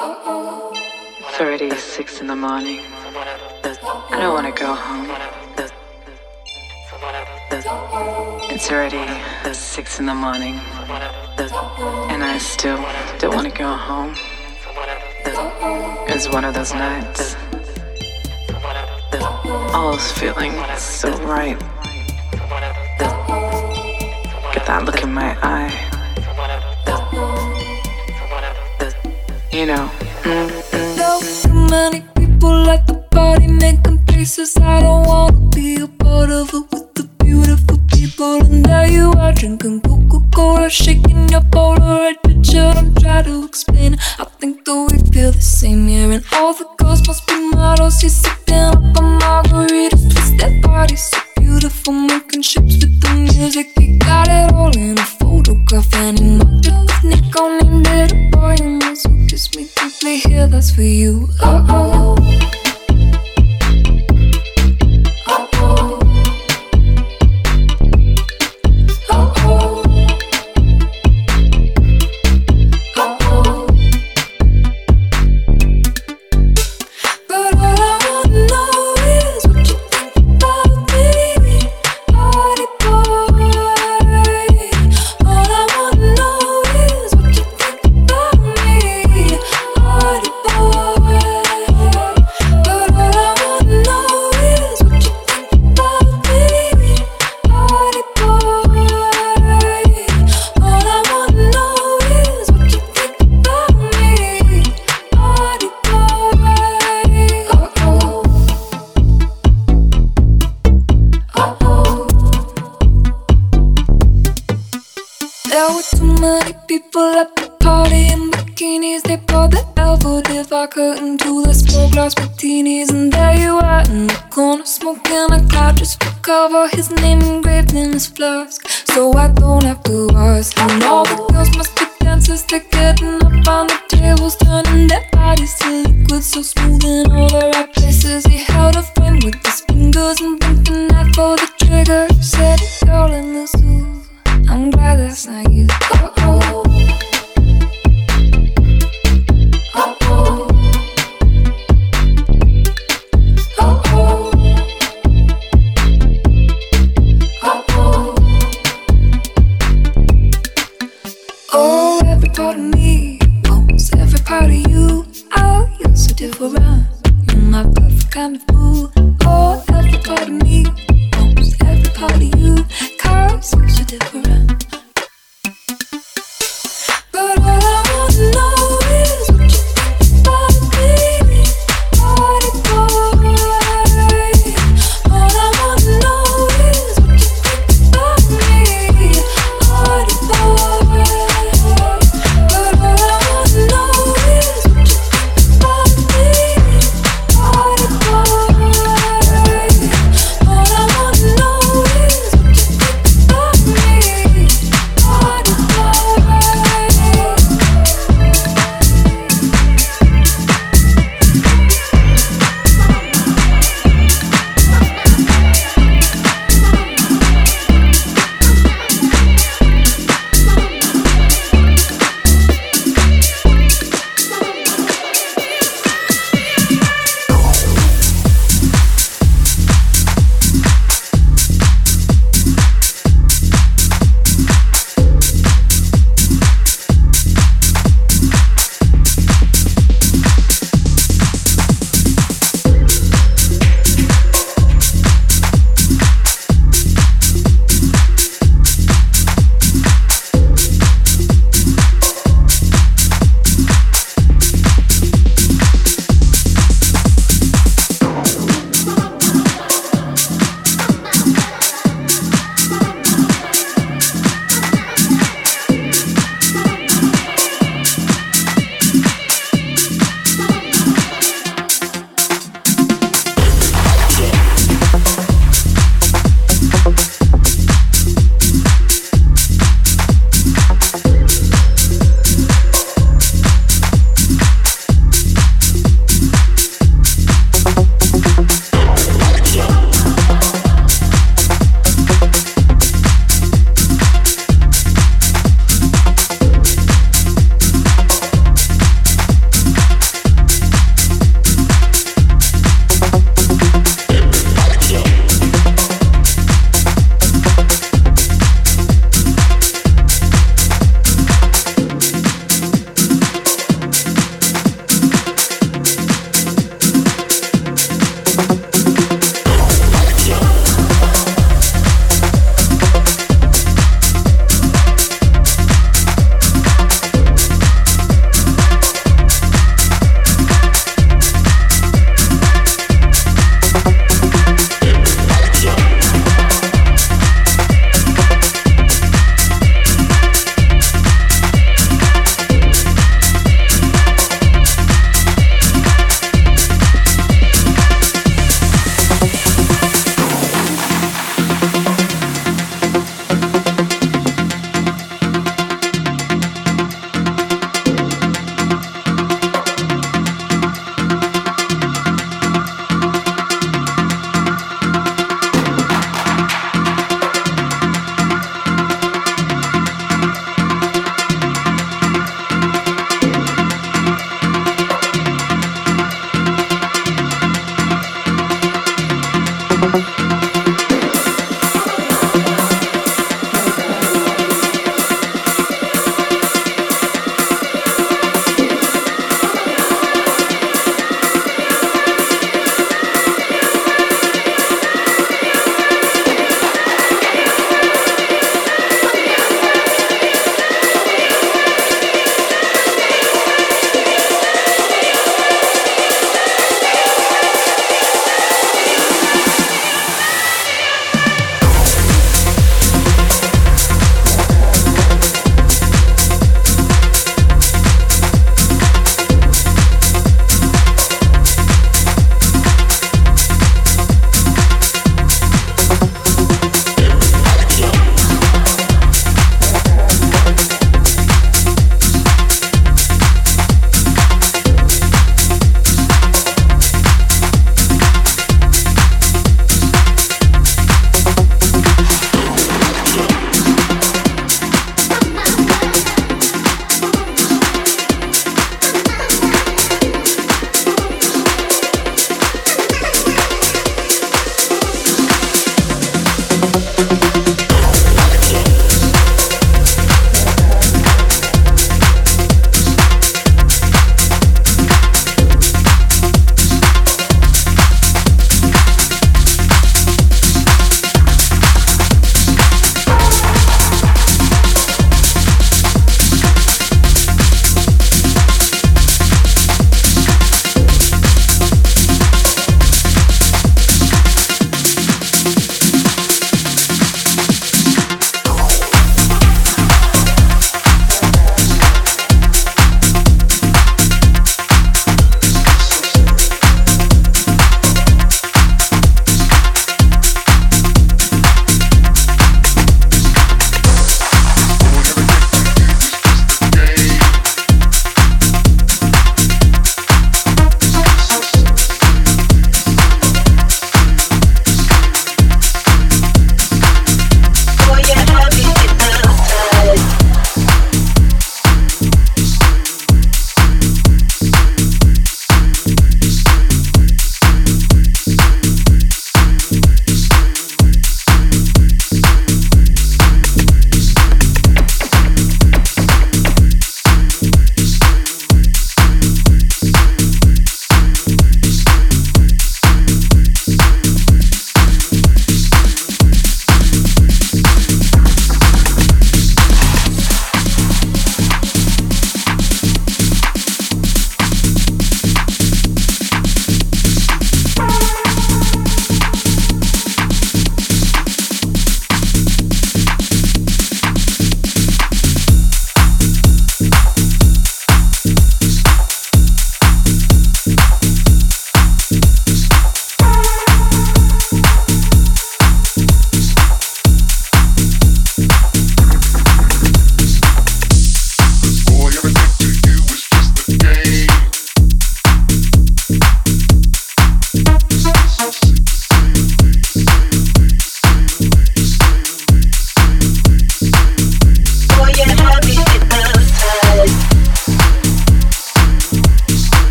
Thirty six in the morning. I don't wanna go home. It's already six in the morning. And I still don't wanna go home. It's one of those nights. All's feeling so right. Get that look in my eye. You know. Mm-hmm. Too many people at the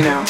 you know.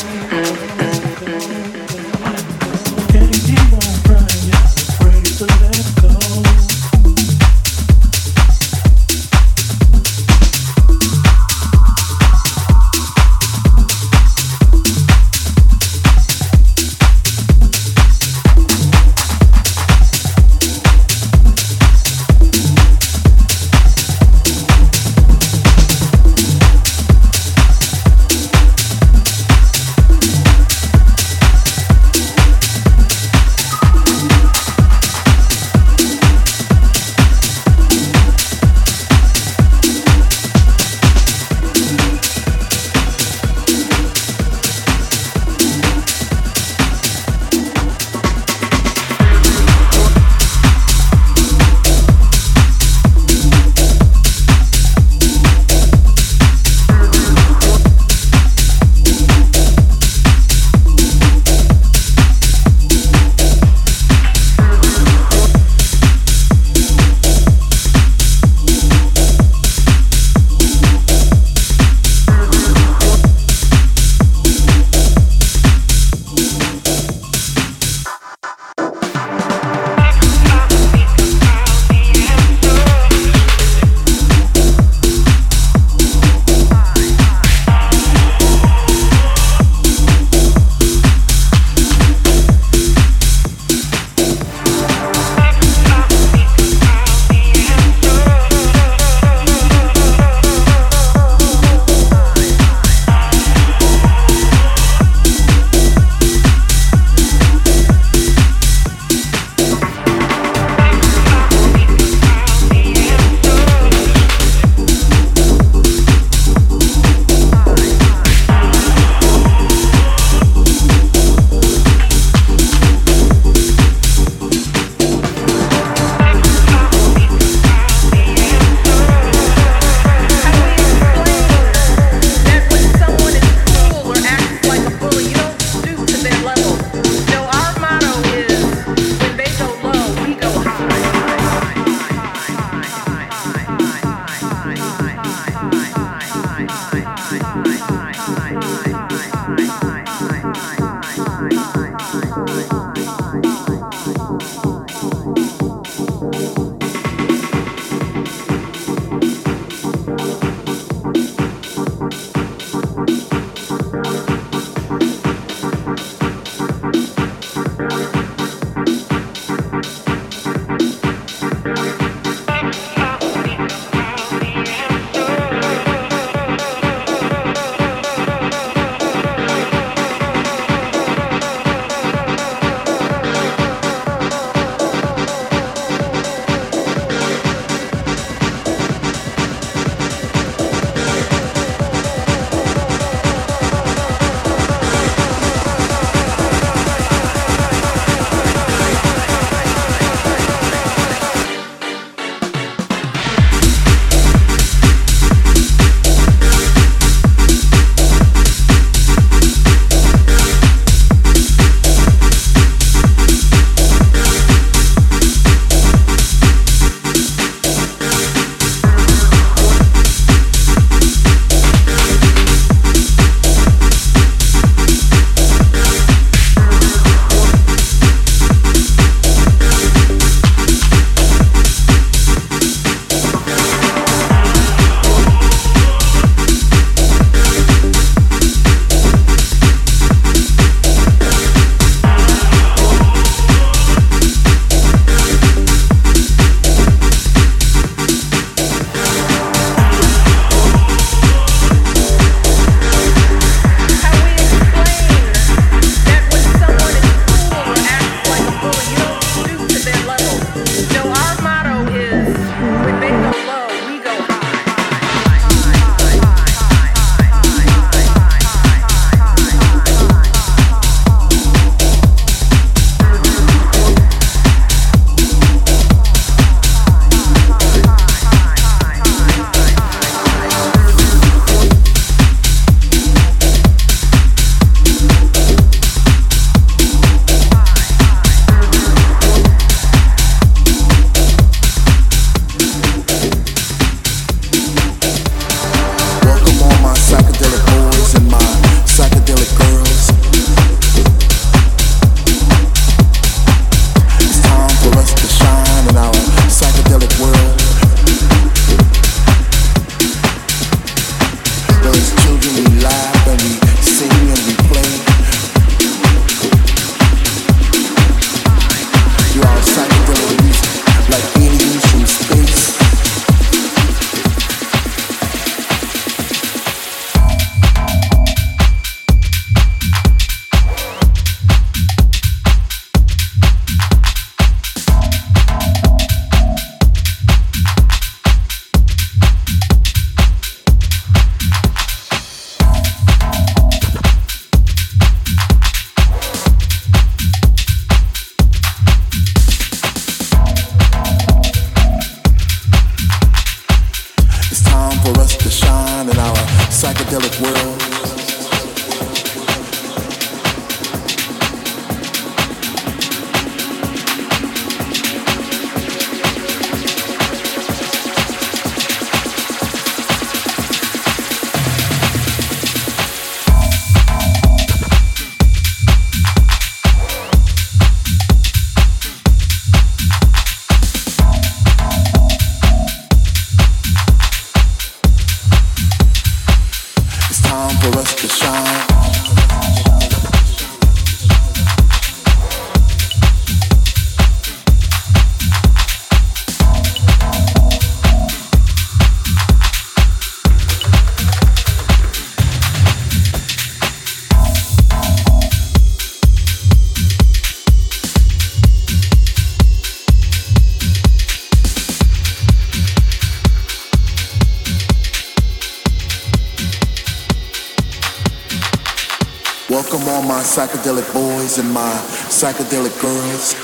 Boys and my psychedelic girls.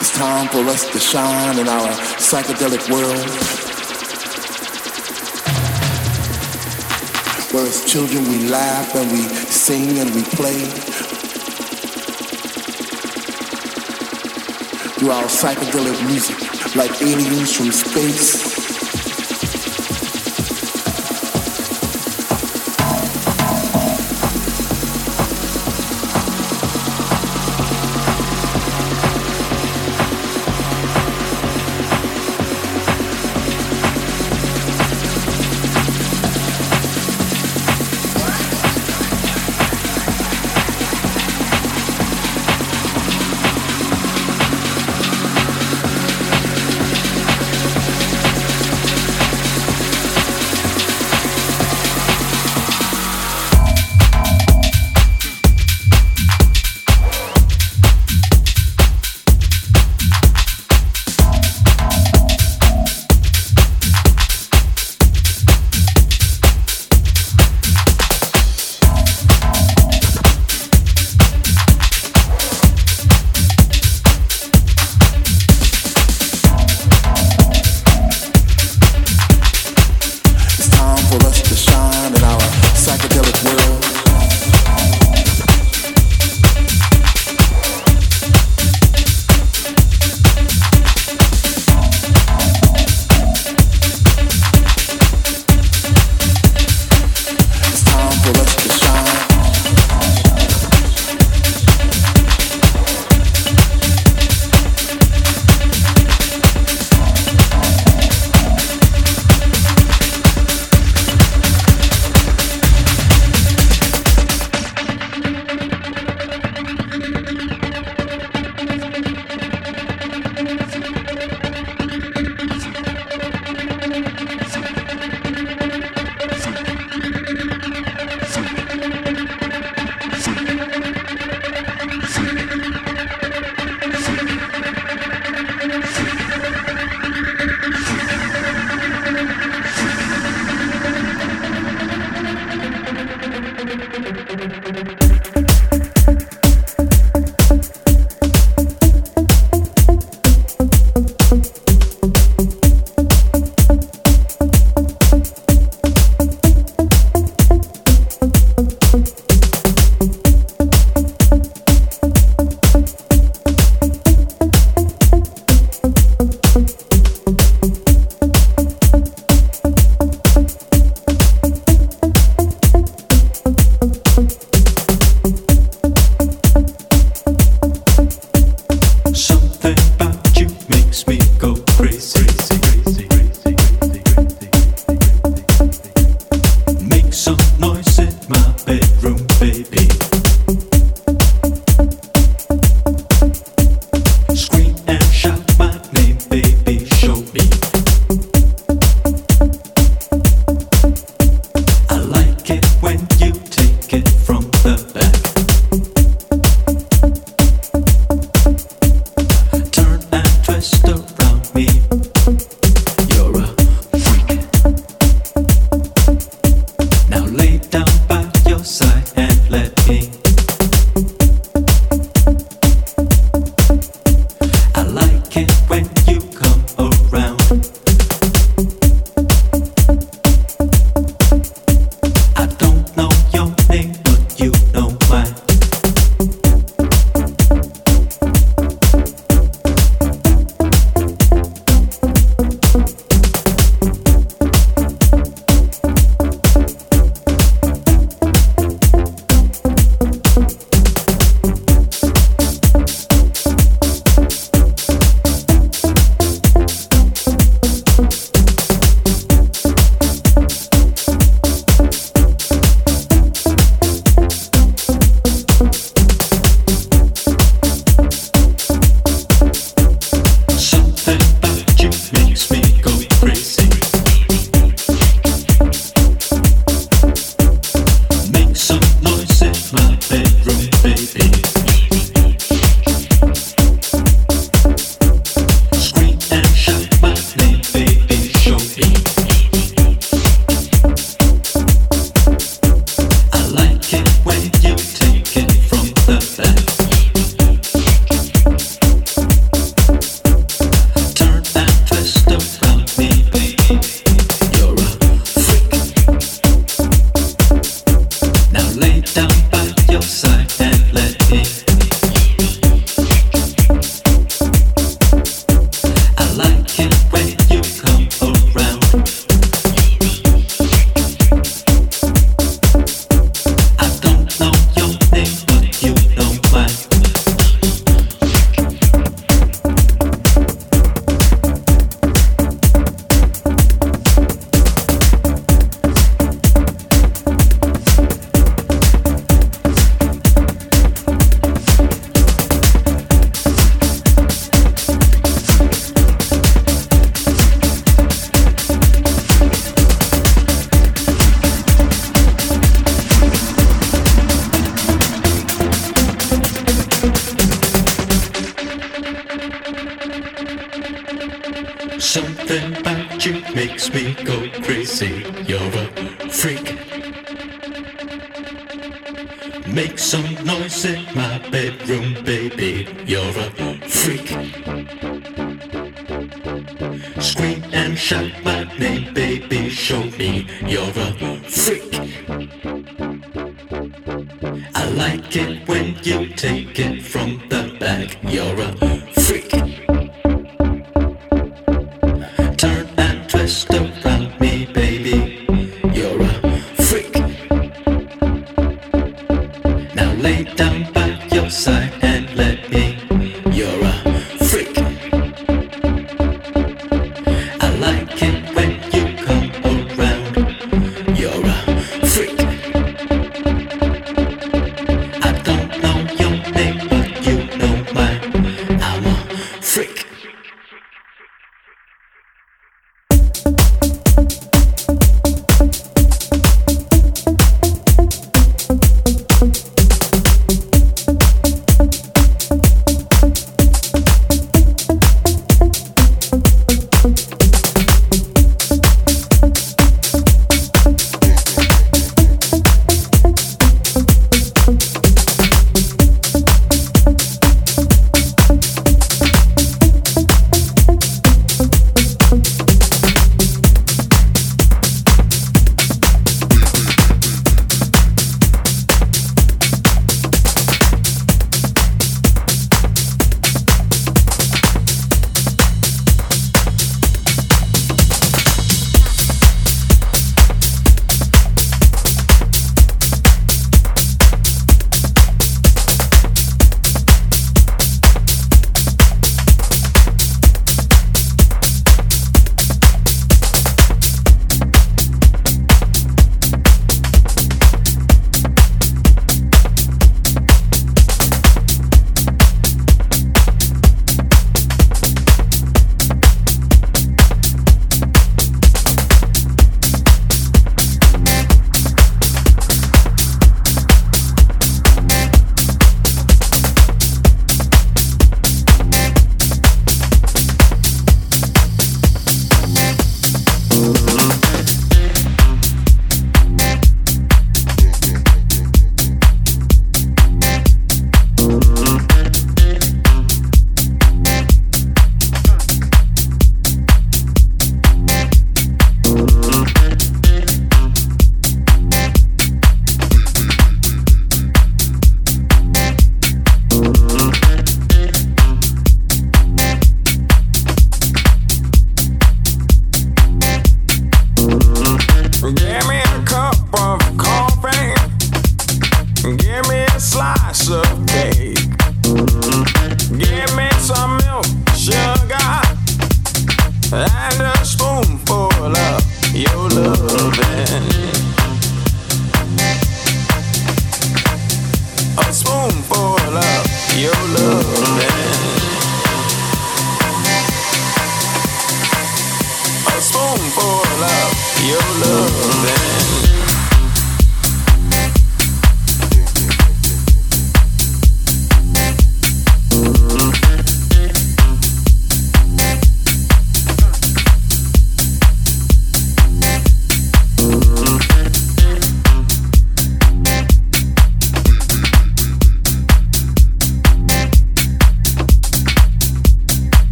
It's time for us to shine in our psychedelic world. Where as children we laugh and we sing and we play. Through our psychedelic music, like aliens from space.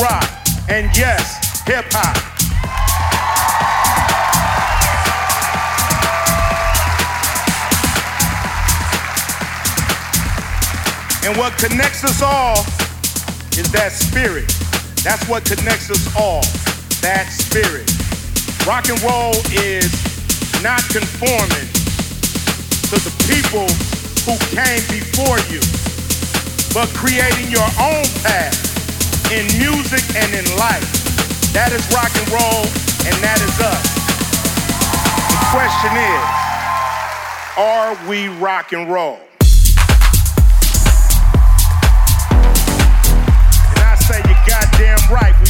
rock, and yes, hip hop. And what connects us all is that spirit. That's what connects us all, that spirit. Rock and roll is not conforming to the people who came before you, but creating your own path in music and in life. That is rock and roll, and that is us. The question is, are we rock and roll? And I say you're goddamn right.